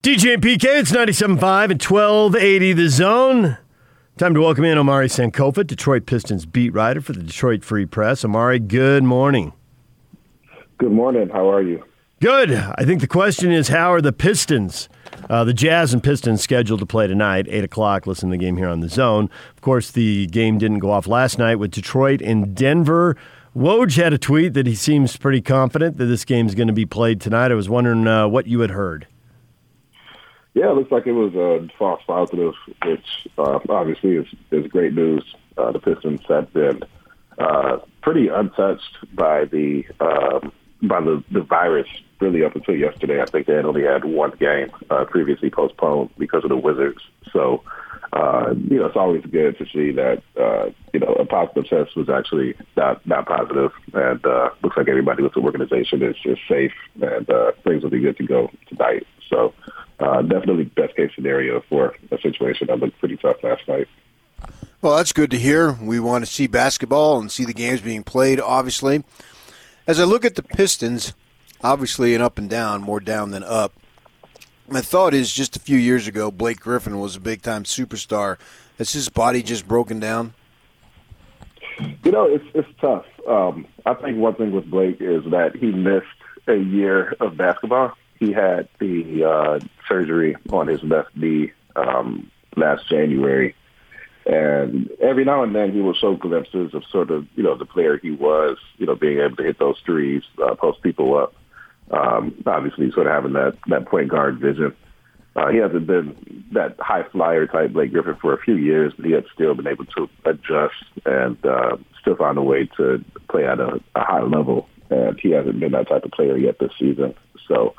DJ and PK, it's 97.5 and 1280 the zone. Time to welcome in Omari Sankofa, Detroit Pistons beat writer for the Detroit Free Press. Omari, good morning. Good morning. How are you? Good. I think the question is how are the Pistons, uh, the Jazz and Pistons, scheduled to play tonight, 8 o'clock? Listen to the game here on the zone. Of course, the game didn't go off last night with Detroit and Denver. Woj had a tweet that he seems pretty confident that this game is going to be played tonight. I was wondering uh, what you had heard. Yeah, it looks like it was a false positive, which uh, obviously is, is great news. Uh, the Pistons have been uh, pretty untouched by the um, by the, the virus really up until yesterday. I think they had only had one game uh, previously postponed because of the Wizards. So, uh, you know, it's always good to see that, uh, you know, a positive test was actually not, not positive. And uh, looks like everybody with the organization is, is safe and uh, things will be good to go tonight. So, uh, definitely best case scenario for a situation that looked pretty tough last night. Well, that's good to hear. We want to see basketball and see the games being played, obviously. As I look at the Pistons, obviously an up and down, more down than up. My thought is just a few years ago, Blake Griffin was a big time superstar. Has his body just broken down? You know, it's it's tough. Um, I think one thing with Blake is that he missed a year of basketball he had the uh, surgery on his left knee um, last January. And every now and then he will show glimpses of sort of, you know, the player he was, you know, being able to hit those threes, uh, post people up. Um, obviously, sort of having that, that point guard vision. Uh, he hasn't been that high flyer type Blake Griffin for a few years, but he has still been able to adjust and uh, still find a way to play at a, a high level. And he hasn't been that type of player yet this season. So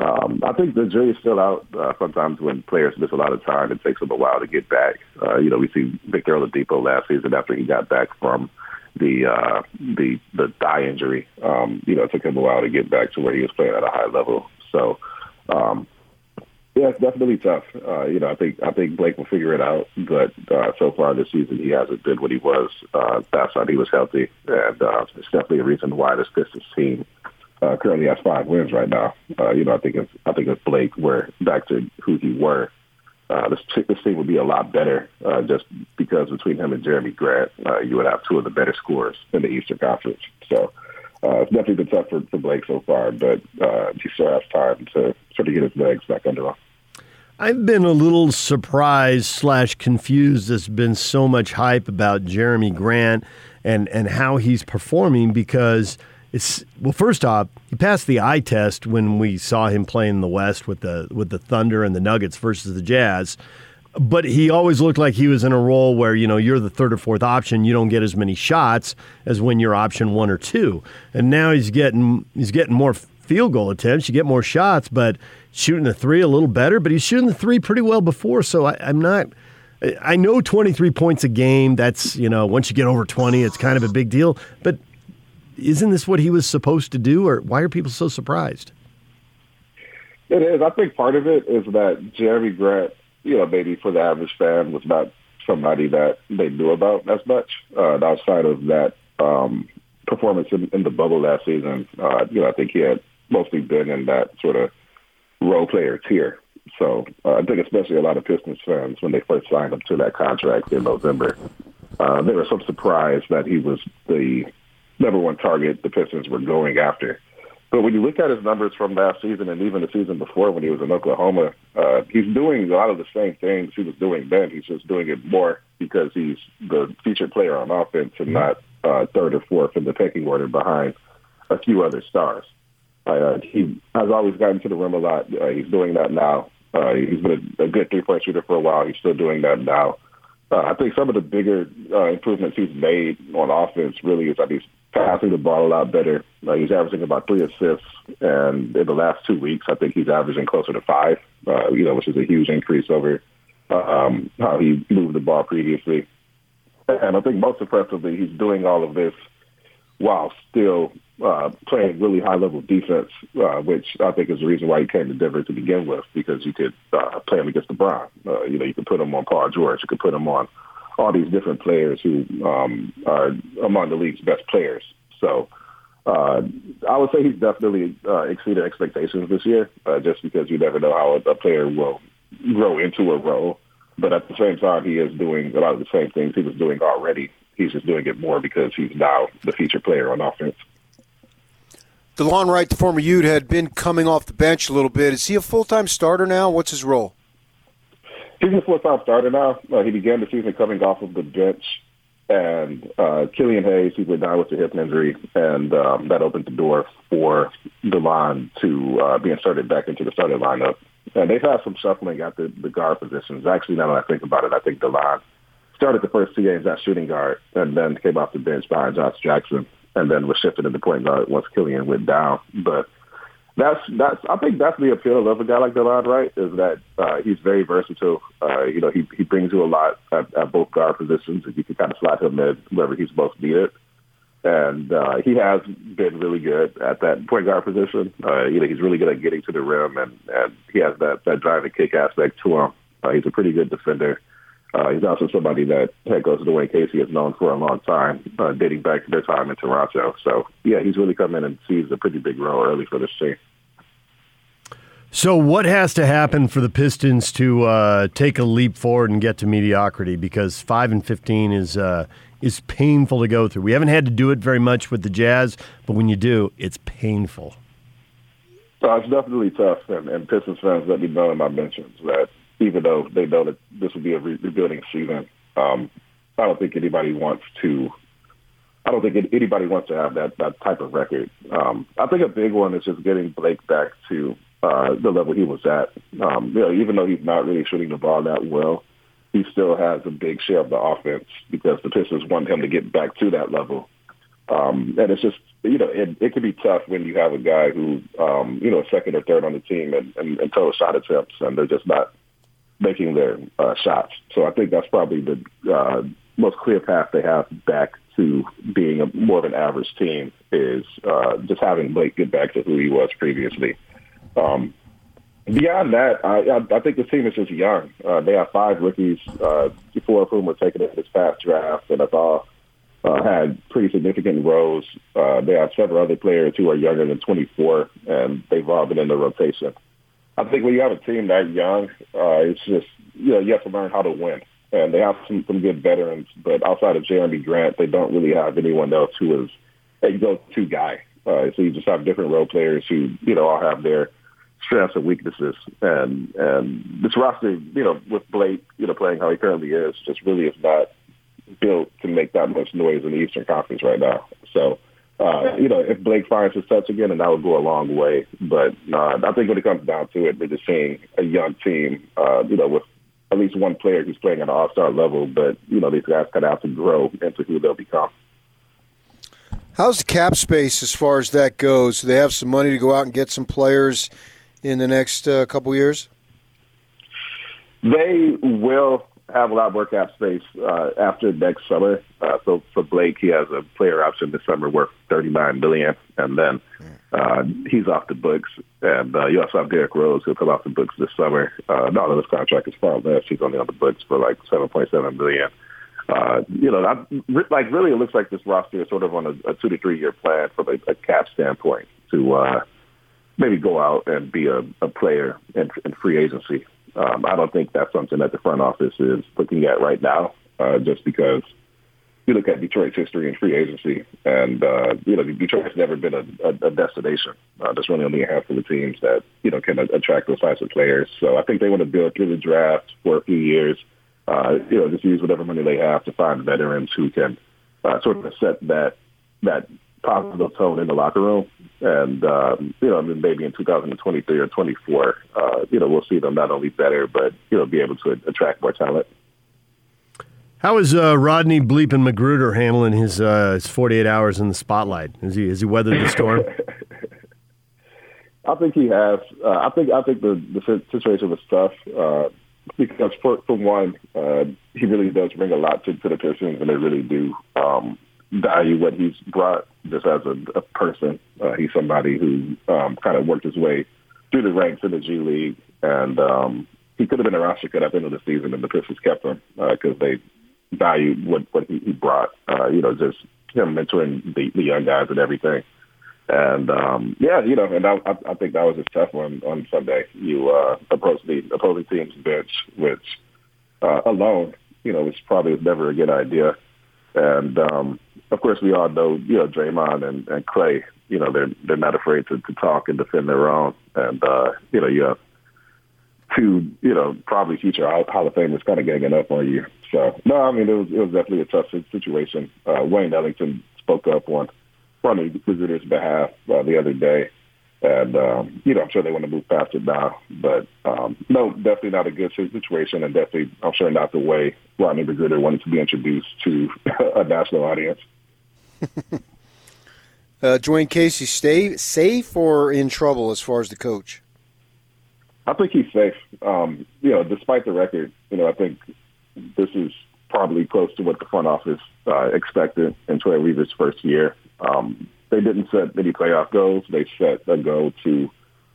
um, I think the jury's still out. Uh, sometimes when players miss a lot of time, it takes them a while to get back. Uh, you know, we see Victor Oladipo last season after he got back from the uh, the the thigh injury. Um, you know, it took him a while to get back to where he was playing at a high level. So, um, yeah, it's definitely tough. Uh, you know, I think I think Blake will figure it out. But uh, so far this season, he hasn't been what he was uh, last time he was healthy, and uh, it's definitely a reason why this Pistons team uh, currently has five wins right now. Uh, you know, I think if I think if Blake were back to who he were, uh, this this team would be a lot better. Uh, just because between him and Jerami Grant, uh, you would have two of the better scorers in the Eastern Conference. So uh, it's definitely been tough for, for Blake so far, but uh, he still has time to sort of get his legs back under him. I've been a little surprised slash confused. There's been so much hype about Jerami Grant and and how he's performing because it's well. First off, he passed the eye test when we saw him playing in the West with the with the Thunder and the Nuggets versus the Jazz. But he always looked like he was in a role where you know you're the third or fourth option. You don't get as many shots as when you're option one or two. And now he's getting he's getting more field goal attempts. You get more shots, but shooting the three a little better. But he's shooting the three pretty well before. So I, I'm not. I know 23 points a game. That's, you know, once you get over 20, it's kind of a big deal. But isn't this what he was supposed to do, or why are people so surprised? It is. I think part of it is that Jerami Grant, you know, maybe for the average fan, was not somebody that they knew about as much. Uh, outside of that um, performance in, in the bubble last season, uh, you know, I think he had mostly been in that sort of role player tier. So uh, I think especially a lot of Pistons fans, when they first signed him to that contract in November, uh, they were so surprised that he was the number one target the Pistons were going after. But when you look at his numbers from last season and even the season before when he was in Oklahoma, uh, he's doing a lot of the same things he was doing then. He's just doing it more because he's the featured player on offense and not uh, third or fourth in the pecking order behind a few other stars. Uh, he has always gotten to the rim a lot. Uh, he's doing that now. Uh, he's been a, good three-point shooter for a while. He's still doing that now. Uh, I think some of the bigger uh, improvements he's made on offense really is that he's passing the ball a lot better. Uh, he's averaging about three assists, and in the last two weeks, I think he's averaging closer to five. Uh, you know, which is a huge increase over um, how he moved the ball previously. And I think most impressively, he's doing all of this while still uh, playing really high level defense, uh, which I think is the reason why he came to Denver to begin with, because you could uh, play him against LeBron. Uh, you know, you could put him on Paul George, you could put him on all these different players who um, are among the league's best players. So uh, I would say he's definitely uh, exceeded expectations this year, uh, just because you never know how a, player will grow into a role. But at the same time, he is doing a lot of the same things he was doing already. He's just doing it more because he's now the feature player on offense. DeLon Wright, the former Ute, had been coming off the bench a little bit. Is he a full time starter now? What's his role? He's a full time starter now. Uh, he began the season coming off of the bench, and uh, Killian Hayes, he went down with a hip injury, and um, that opened the door for DeLon to uh, be inserted back into the starting lineup. And they've had some shuffling at the, the guard positions. Actually, now that I think about it, I think DeLon started the first two games at shooting guard and then came off the bench behind Josh Jackson and then was shifted into point guard once Killian went down. But that's that's I think that's the appeal of a guy like DeLon Wright is that uh, he's very versatile. Uh, you know, he he brings you a lot at, at both guard positions, and you can kind of slot him in wherever he's most needed. And uh, he has been really good at that point guard position. Uh, you know, he's really good at getting to the rim, and and he has that that drive and kick aspect to him. Uh, he's a pretty good defender. Uh, he's also somebody that head coach Dwane Casey has known for a long time, uh, dating back to their time in Toronto. So, yeah, he's really come in and seized a pretty big role early for this team. So, what has to happen for the Pistons to uh, take a leap forward and get to mediocrity? Because five and fifteen is uh, is painful to go through. We haven't had to do it very much with the Jazz, but when you do, it's painful. Uh, it's definitely tough, and, and Pistons fans let me know in my mentions that even though they know that this will be a re- rebuilding season. Um, I don't think anybody wants to. I don't think anybody wants to have that that type of record. Um, I think a big one is just getting Blake back to uh, the level he was at. Um, you know, even though he's not really shooting the ball that well, he still has a big share of the offense because the Pistons want him to get back to that level. Um, and it's just, you know, it, it can be tough when you have a guy who, um, you know, second or third on the team and, and, and total shot attempts, and they're just not making their uh, shots. So I think that's probably the uh, most clear path they have back to being a, more of an average team is uh, just having Blake get back to who he was previously. Um, beyond that, I, I, I think the team is just young. Uh, they have five rookies, uh, four of whom were taken in this past draft, and that's all uh, had pretty significant roles. Uh, they have several other players who are younger than 24, and they've all been in the rotation. I think when you have a team that young, uh, it's just you know you have to learn how to win. And they have some some good veterans, but outside of Jerami Grant, they don't really have anyone else who is a go-to guy. Uh, so you just have different role players who you know all have their strengths and weaknesses. And and this roster, you know, with Blake, you know, playing how he currently is, just really is not built to make that much noise in the Eastern Conference right now. So uh, you know, if Blake finds his touch again, and that would go a long way. But uh, I think when it comes down to it, we're just seeing a young team, uh, you know, with at least one player who's playing at an all-star level. But, you know, these guys kind of have to grow into who they'll become. How's the cap space as far as that goes? Do they have some money to go out and get some players in the next uh, couple years? They will have a lot more cap space uh, after next summer. Uh, so for Blake, he has a player option this summer worth thirty nine million, and then uh, he's off the books. And uh, you also have Derrick Rose who'll come off the books this summer. Uh, not on his contract is far less. He's only on the books for like seven point seven million. Uh, you know, that, like really, it looks like this roster is sort of on a, a two to three year plan from a, a cap standpoint to uh, maybe go out and be a, a player in, in free agency. Um, I don't think that's something that the front office is looking at right now, uh, just because you look at Detroit's history in free agency, and uh, you know Detroit's never been a, a, a destination. Uh, there's really only a handful of teams that you know can attract those types of players. So I think they want to build through the draft for a few years. Uh, you know, just use whatever money they have to find veterans who can uh, sort of set that that positive tone in the locker room. And, um, you know, I mean, maybe in 2023 or 24, uh, you know, we'll see them not only better, but, you know, be able to attract more talent. How is uh, Rodney Bleeping McGruder handling his uh, his 48 hours in the spotlight? Is he has he weathered the storm? I think he has. Uh, I think I think the the situation was tough uh, because for for one, uh, he really does bring a lot to, to the Pistons, and they really do um, value what he's brought just as a, a person. Uh, he's somebody who um, kind of worked his way through the ranks in the G League, and um, he could have been a roster cut at the end of the season, and the Pistons kept him because uh, they valued what what he, he brought. Uh, you know, just him mentoring the, the young guys and everything. And um, yeah, you know, and I, I think that was a tough one on Sunday. You uh, approach the opposing team's bench, which uh, alone, you know, which probably never a good idea. And um, of course, we all know, you know, Draymond and, and Klay, You know, they're they're not afraid to, to talk and defend their own. And uh, you know, you have two, you know, probably future Hall of Famers kind of ganging up on you. So no, I mean, it was it was definitely a tough situation. Uh, Wayne Ellington spoke up on on the visitors' behalf uh, the other day. And, um, you know, I'm sure they want to move past it now. But, um, no, definitely not a good situation. And definitely, I'm sure not the way Rodney McGruder wanted to be introduced to a national audience. uh, Dwane Casey, stay safe or in trouble as far as the coach? I think he's safe. Um, you know, despite the record, you know, I think this is probably close to what the front office uh, expected in Troy Weaver's first year. Um, they didn't set any playoff goals. They set a goal to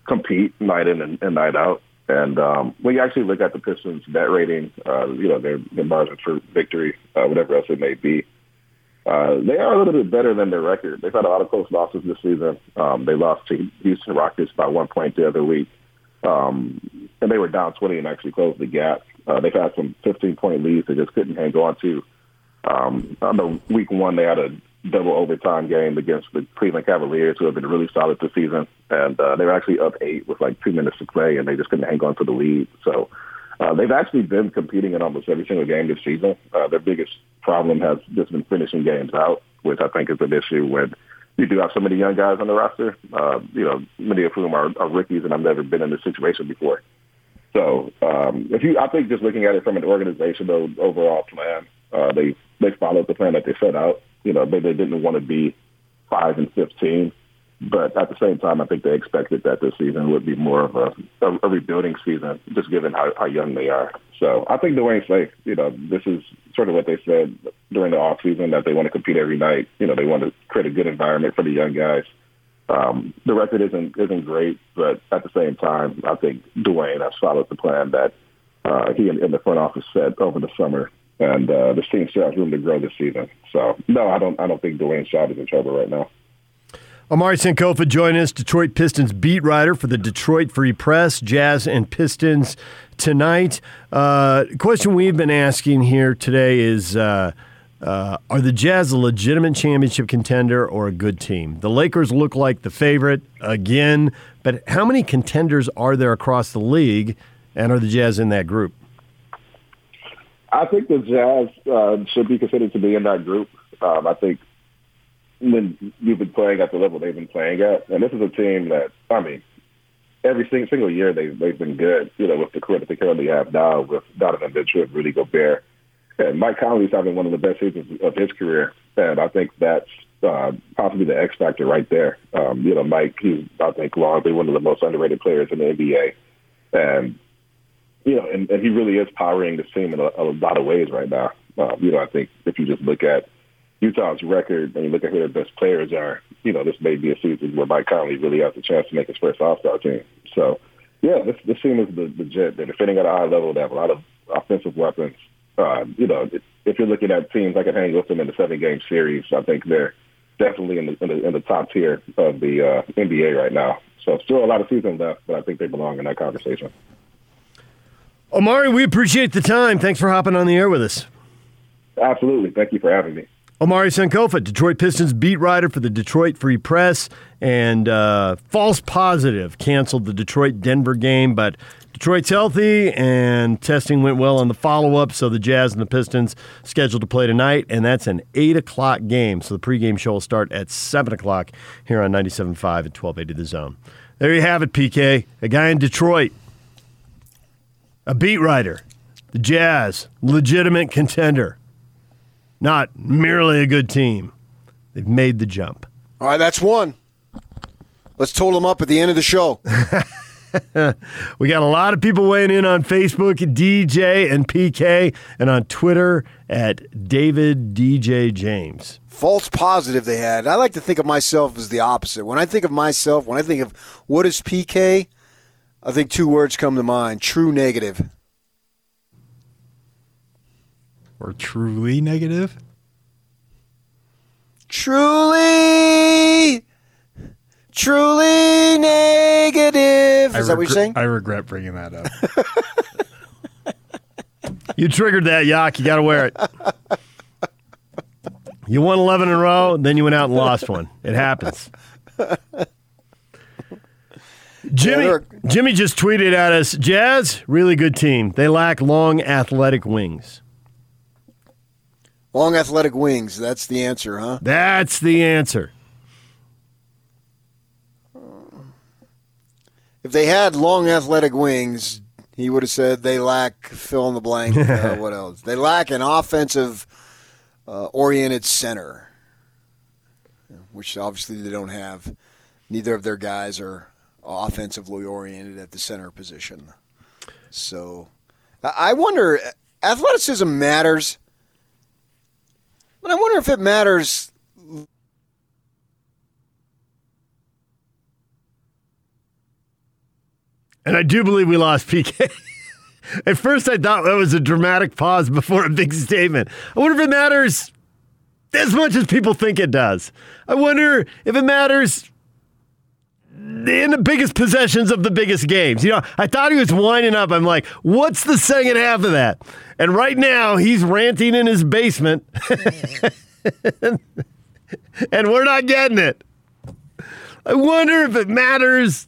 compete night in and, and night out. And um, when you actually look at the Pistons' net rating, uh, you know their, their margin for victory, uh, whatever else it may be, uh, they are a little bit better than their record. They've had a lot of close losses this season. Um, they lost to Houston Rockets by one point the other week, um, and they were down 20 and actually closed the gap. Uh, they've had some 15-point leads they just couldn't hang on to. Um, I know week one they had a double overtime game against the Cleveland Cavaliers, who have been really solid this season. And uh, they were actually up eight with like two minutes to play, and they just couldn't hang on to the lead. So uh, they've actually been competing in almost every single game this season. Uh, their biggest problem has just been finishing games out, which I think is an issue when you do have so many young guys on the roster. Uh, you know, many of whom are, are rookies, and I've never been in this situation before. So um, if you, I think just looking at it from an organizational overall plan, uh, they they followed the plan that they set out. You know, they, they didn't want to be five and fifteen, but at the same time, I think they expected that this season would be more of a, a, a rebuilding season, just given how, how young they are. So I think Dwane's safe. You know, this is sort of what they said during the off season that they want to compete every night. You know, they want to create a good environment for the young guys. Um, the record isn't isn't great, but at the same time, I think Dwane has followed the plan that uh, he and, and the front office set over the summer and uh, the team still has room to grow this season. So no, I don't. I don't think Dwane Schott is in trouble right now. Omari Sankofa join us, Detroit Pistons beat writer for the Detroit Free Press, Jazz and Pistons tonight. Uh, question we've been asking here today is. Uh, uh, are the Jazz a legitimate championship contender or a good team? The Lakers look like the favorite again, but how many contenders are there across the league, and are the Jazz in that group? I think the Jazz uh, should be considered to be in that group. Um, I think when you've been playing at the level they've been playing at, and this is a team that I mean, every single, single year they they've been good. You know, with the career that they currently have now, with Donovan Mitchell, Rudy Gobert, and Mike Conley's having one of the best seasons of his career, and I think that's uh, possibly the X factor right there. Um, you know, Mike, he's I think largely one of the most underrated players in the NBA, and you know, and, and he really is powering this team in a, a lot of ways right now. Um, you know, I think if you just look at Utah's record and you look at who their best players are, you know, this may be a season where Mike Conley really has a chance to make his first All-Star team. So, yeah, this, this team is legit. They're defending at a high level. They have a lot of offensive weapons. Uh, you know, if you're looking at teams that can hang with them in the seven-game series, I think they're definitely in the, in the, in the top tier of the uh, NBA right now. So still a lot of season left, but I think they belong in that conversation. Omari, we appreciate the time. Thanks for hopping on the air with us. Absolutely. Thank you for having me. Omari Sankofa, Detroit Pistons beat writer for the Detroit Free Press, and uh, false positive canceled the Detroit Denver game, but Detroit's healthy and testing went well on the follow up. So the Jazz and the Pistons scheduled to play tonight, and that's an 8 o'clock game. So the pregame show will start at 7 o'clock here on 97.5 at 1280 The Zone. There you have it, PK. A guy in Detroit a beat writer, the Jazz, legitimate contender, not merely a good team. They've made the jump. All right, that's one. Let's total them up at the end of the show. we got a lot of people weighing in on Facebook, DJ and PK, and on Twitter at David DJ James. False positive they had. I like to think of myself as the opposite. When I think of myself, when I think of what is PK, I think two words come to mind true negative. Or truly negative? Truly truly negative. Is that what you're saying? I regret bringing that up. You triggered that, Yak. You got to wear it. You won 11 in a row, then you went out and lost one. It happens. Jimmy, Jimmy just tweeted at us Jazz, really good team. They lack long athletic wings. Long athletic wings. That's the answer, huh? That's the answer. If they had long athletic wings, he would have said they lack fill in the blank. Uh, what else? They lack an offensive uh, oriented center, which obviously they don't have. Neither of their guys are offensively oriented at the center position. So I I wonder, athleticism matters, but I wonder if it matters And I do believe we lost PK. At first, I thought that was a dramatic pause before a big statement. I wonder if it matters as much as people think it does. I wonder if it matters in the biggest possessions of the biggest games. You know, I thought he was winding up. I'm like, what's the second half of that? And right now, he's ranting in his basement, and we're not getting it. I wonder if it matters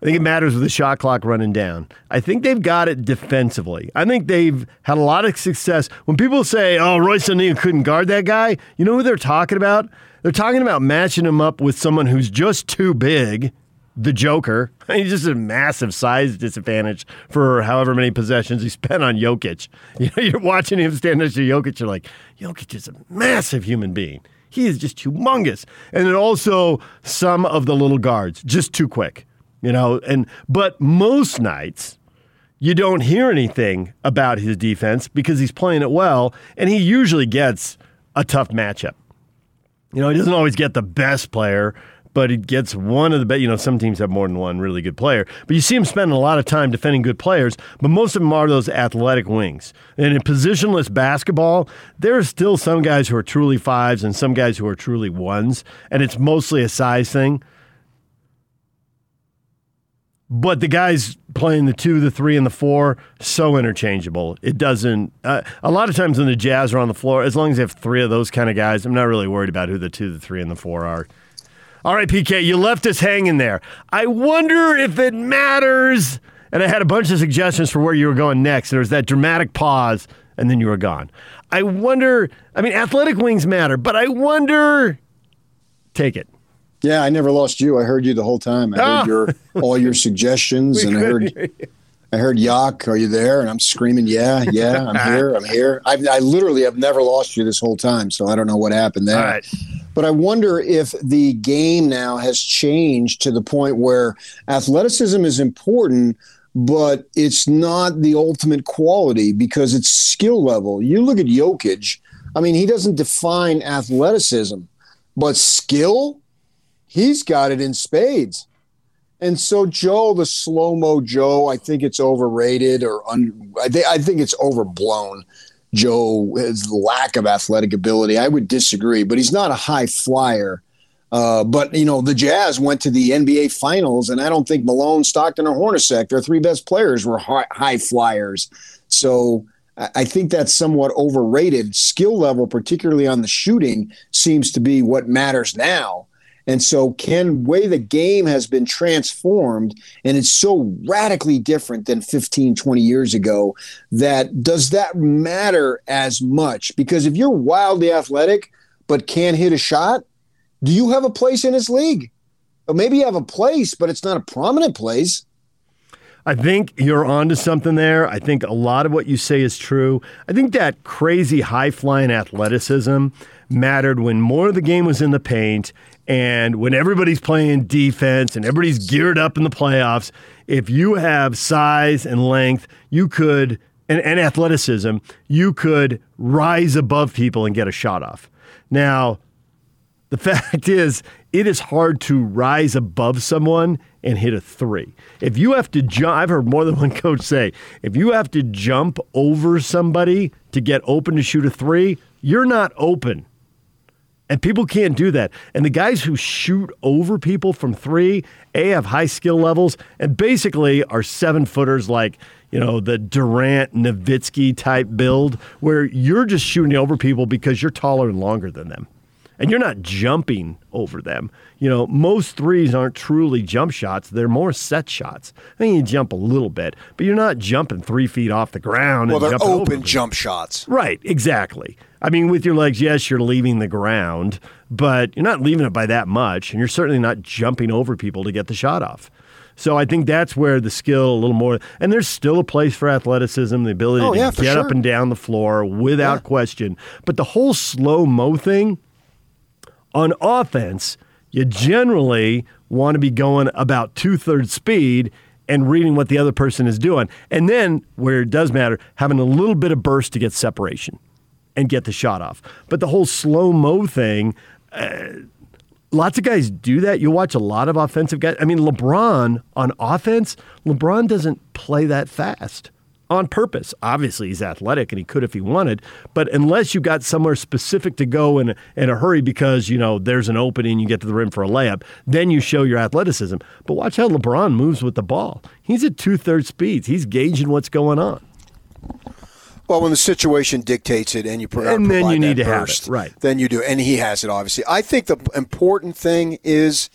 I think it matters with the shot clock running down. I think they've got it defensively. I think they've had a lot of success. When people say, oh, Royce O'Neal couldn't guard that guy, you know who they're talking about? They're talking about matching him up with someone who's just too big, the Joker. He's just a massive size disadvantage for however many possessions he spent on Jokic. You know, you're watching him stand next to Jokic, you're like, Jokic is a massive human being. He is just humongous. And then also some of the little guards, just too quick you know and but most nights you don't hear anything about his defense because he's playing it well and he usually gets a tough matchup you know he doesn't always get the best player but he gets one of the best you know some teams have more than one really good player. But you see him spending a lot of time defending good players but most of them are those athletic wings. And in positionless basketball there are still some guys who are truly fives and some guys who are truly ones and it's mostly a size thing but the guys playing the two, the three, and the four, so interchangeable. It doesn't. Uh, a lot of times when the Jazz are on the floor, as long as they have three of those kind of guys, I'm not really worried about who the two, the three, and the four are. All right, PK, you left us hanging there. I wonder if it matters. And I had a bunch of suggestions for where you were going next. There was that dramatic pause, and then you were gone. I wonder. I mean, athletic wings matter, but I wonder. Take it. Yeah, I never lost you. I heard you the whole time. I Ah. heard your all your suggestions, and I heard I heard Yak. Are you there? And I'm screaming, Yeah, yeah, I'm here. I'm here. I've, I literally have never lost you this whole time, so I don't know what happened there. Right. But I wonder if the game now has changed to the point where athleticism is important, but it's not the ultimate quality because it's skill level. You look at Jokic. I mean, he doesn't define athleticism, but skill he's got it in spades. And so Joe, the slow mo Joe, I think it's overrated or un, I, th- I think it's overblown. Joe, his lack of athletic ability, I would disagree, but he's not a high flyer. Uh, but you know, the Jazz went to the NBA Finals, and I don't think Malone, Stockton, or Hornacek, their three best players, were high, high flyers. So I I think that's somewhat overrated. Skill level, particularly on the shooting, seems to be what matters now. And so, can way the game has been transformed, and it's so radically different than 15, 20 years ago, that does that matter as much? Because if you're wildly athletic but can't hit a shot, do you have a place in this league? Or maybe you have a place, but it's not a prominent place. I think you're onto something there. I think a lot of what you say is true. I think that crazy high flying athleticism mattered when more of the game was in the paint and when everybody's playing defense and everybody's geared up in the playoffs. If you have size and length, you could, and, and athleticism, you could rise above people and get a shot off. Now, the fact is, it is hard to rise above someone and hit a three. If you have to jump, I've heard more than one coach say, if you have to jump over somebody to get open to shoot a three, you're not open. And people can't do that. And the guys who shoot over people from three, A, have high skill levels and basically are seven footers like, you know, the Durant Nowitzki type build, where you're just shooting over people because you're taller and longer than them. And you're not jumping over them. You know, most threes aren't truly jump shots. They're more set shots. I mean, you jump a little bit, but you're not jumping three feet off the ground. Well, and they're open jump shots. Right, exactly. I mean, with your legs, yes, you're leaving the ground, but you're not leaving it by that much, and you're certainly not jumping over people to get the shot off. So I think that's where the skill a little more, and there's still a place for athleticism, the ability Oh, to yeah, get sure. up and down the floor without Yeah. question. But the whole slow mo thing on offense, you generally want to be going about two thirds speed and reading what the other person is doing. And then, where it does matter, having a little bit of burst to get separation and get the shot off. But the whole slow mo thing, uh, lots of guys do that. You watch a lot of offensive guys. I mean, LeBron on offense, LeBron doesn't play that fast on purpose. Obviously, he's athletic and he could if he wanted, but unless you got somewhere specific to go in a, in a hurry because, you know, there's an opening, you get to the rim for a layup, then you show your athleticism. But watch how LeBron moves with the ball. He's at two thirds speeds. He's gauging what's going on. Well, when the situation dictates it, and you pro- And then you need to have burst, it, right. Then you do, and he has it. Obviously, I think the important thing is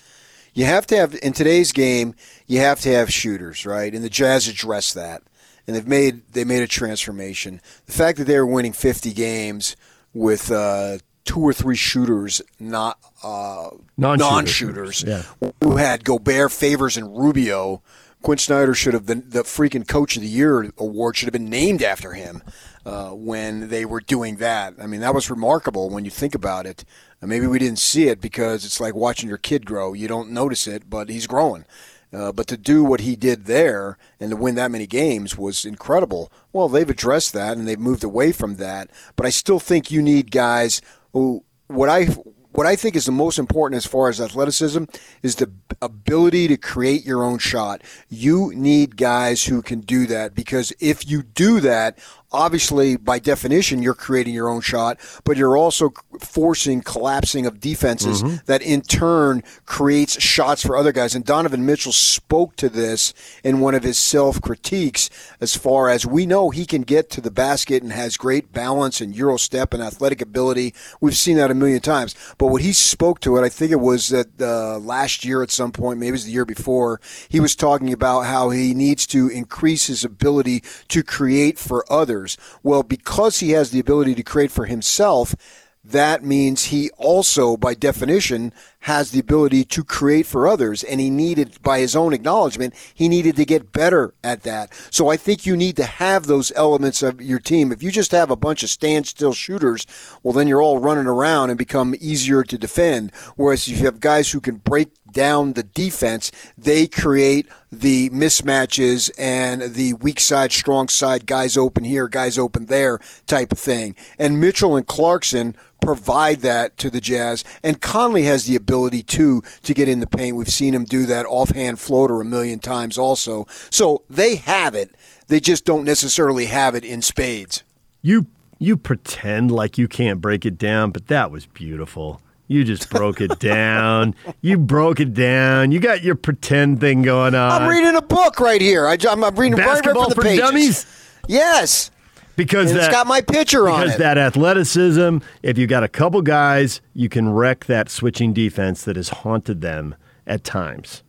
you have to have in today's game. You have to have shooters, right? And the Jazz address that, and they've made they made a transformation. The fact that they were winning 50 games with uh, two or three shooters, not uh, Non-shooters. non-shooters, Yeah. who had Gobert, Favors, and Rubio. Quin Snyder should have been the freaking Coach of the Year award should have been named after him uh, when they were doing that. I mean, that was remarkable when you think about it. Uh, maybe we didn't see it because it's like watching your kid grow. You don't notice it, but he's growing. Uh, but to do what he did there and to win that many games was incredible. Well, they've addressed that and they've moved away from that. But I still think you need guys who what I what I think is the most important as far as athleticism is the ability to create your own shot. You need guys who can do that because if you do that, obviously by definition you're creating your own shot, but you're also forcing collapsing of defenses that in turn creates shots for other guys. And Donovan Mitchell spoke to this in one of his self critiques as far as we know he can get to the basket and has great balance and euro step and athletic ability. We've seen that a million times. But what he spoke to it, I think it was that uh, last year at some point, maybe it was the year before, he was talking about how he needs to increase his ability to create for others. Well, because he has the ability to create for himself, that means he also, by definition, has the ability to create for others. And he needed, by his own acknowledgement, he needed to get better at that. So I think you need to have those elements of your team. If you just have a bunch of standstill shooters, well, then you're all running around and become easier to defend. Whereas if you have guys who can break down the defense, they create the mismatches and the weak side, strong side, guys open here, guys open there type of thing. And Mitchell and Clarkson provide that to the Jazz. And Conley has the ability too to get in the paint. We've seen him do that offhand floater a million times also. So they have it. They just don't necessarily have it in spades. You you pretend like you can't break it down, but that was beautiful. You just broke it down. You broke it down. You got your pretend thing going on. I'm reading a book right here. I, am reading right, right Basketball from the for pages. dummies? Yes. Because And that, it's got my picture on because it. that athleticism. If you got a couple guys, you can wreck that switching defense that has haunted them at times.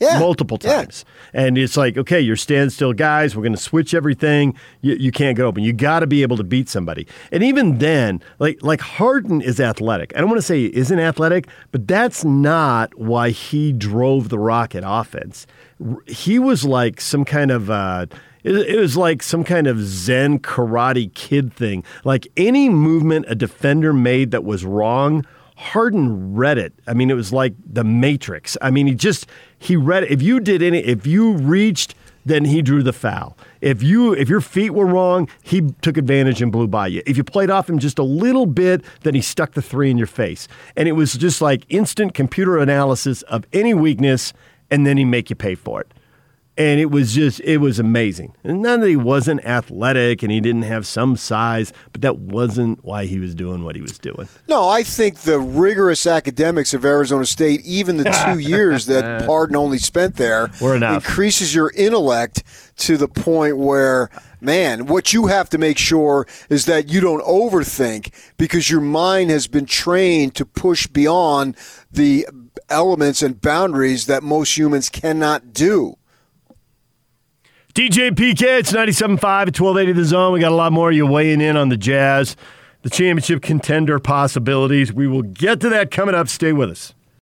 yeah. multiple Yeah. times. And it's like, okay, you're standstill guys. We're going to switch everything. You, you can't get open. You got to be able to beat somebody. And even then, like like Harden is athletic. I don't want to say he isn't athletic, but that's not why he drove the Rocket offense. He was like some kind of. Uh, it, was like some kind of Zen karate kid thing. Like any movement a defender made that was wrong, Harden read it. I mean, it was like the Matrix. I mean, he just he read it. If you did any, if you reached, then he drew the foul. If you if your feet were wrong, he took advantage and blew by you. If you played off him just a little bit, then he stuck the three in your face. And it was just like instant computer analysis of any weakness, and then he make you pay for it. And it was just it was amazing. And none that he wasn't athletic and he didn't have some size, but that wasn't why he was doing what he was doing. No, I think the rigorous academics of Arizona State, even the two years that Harden only spent there, Were increases your intellect to the point where, man, what you have to make sure is that you don't overthink because your mind has been trained to push beyond the elements and boundaries that most humans cannot do. DJ PK, it's 97.5 at 1280 The Zone. We got a lot more of you weighing in on the Jazz, the championship contender possibilities. We will get to that coming up. Stay with us.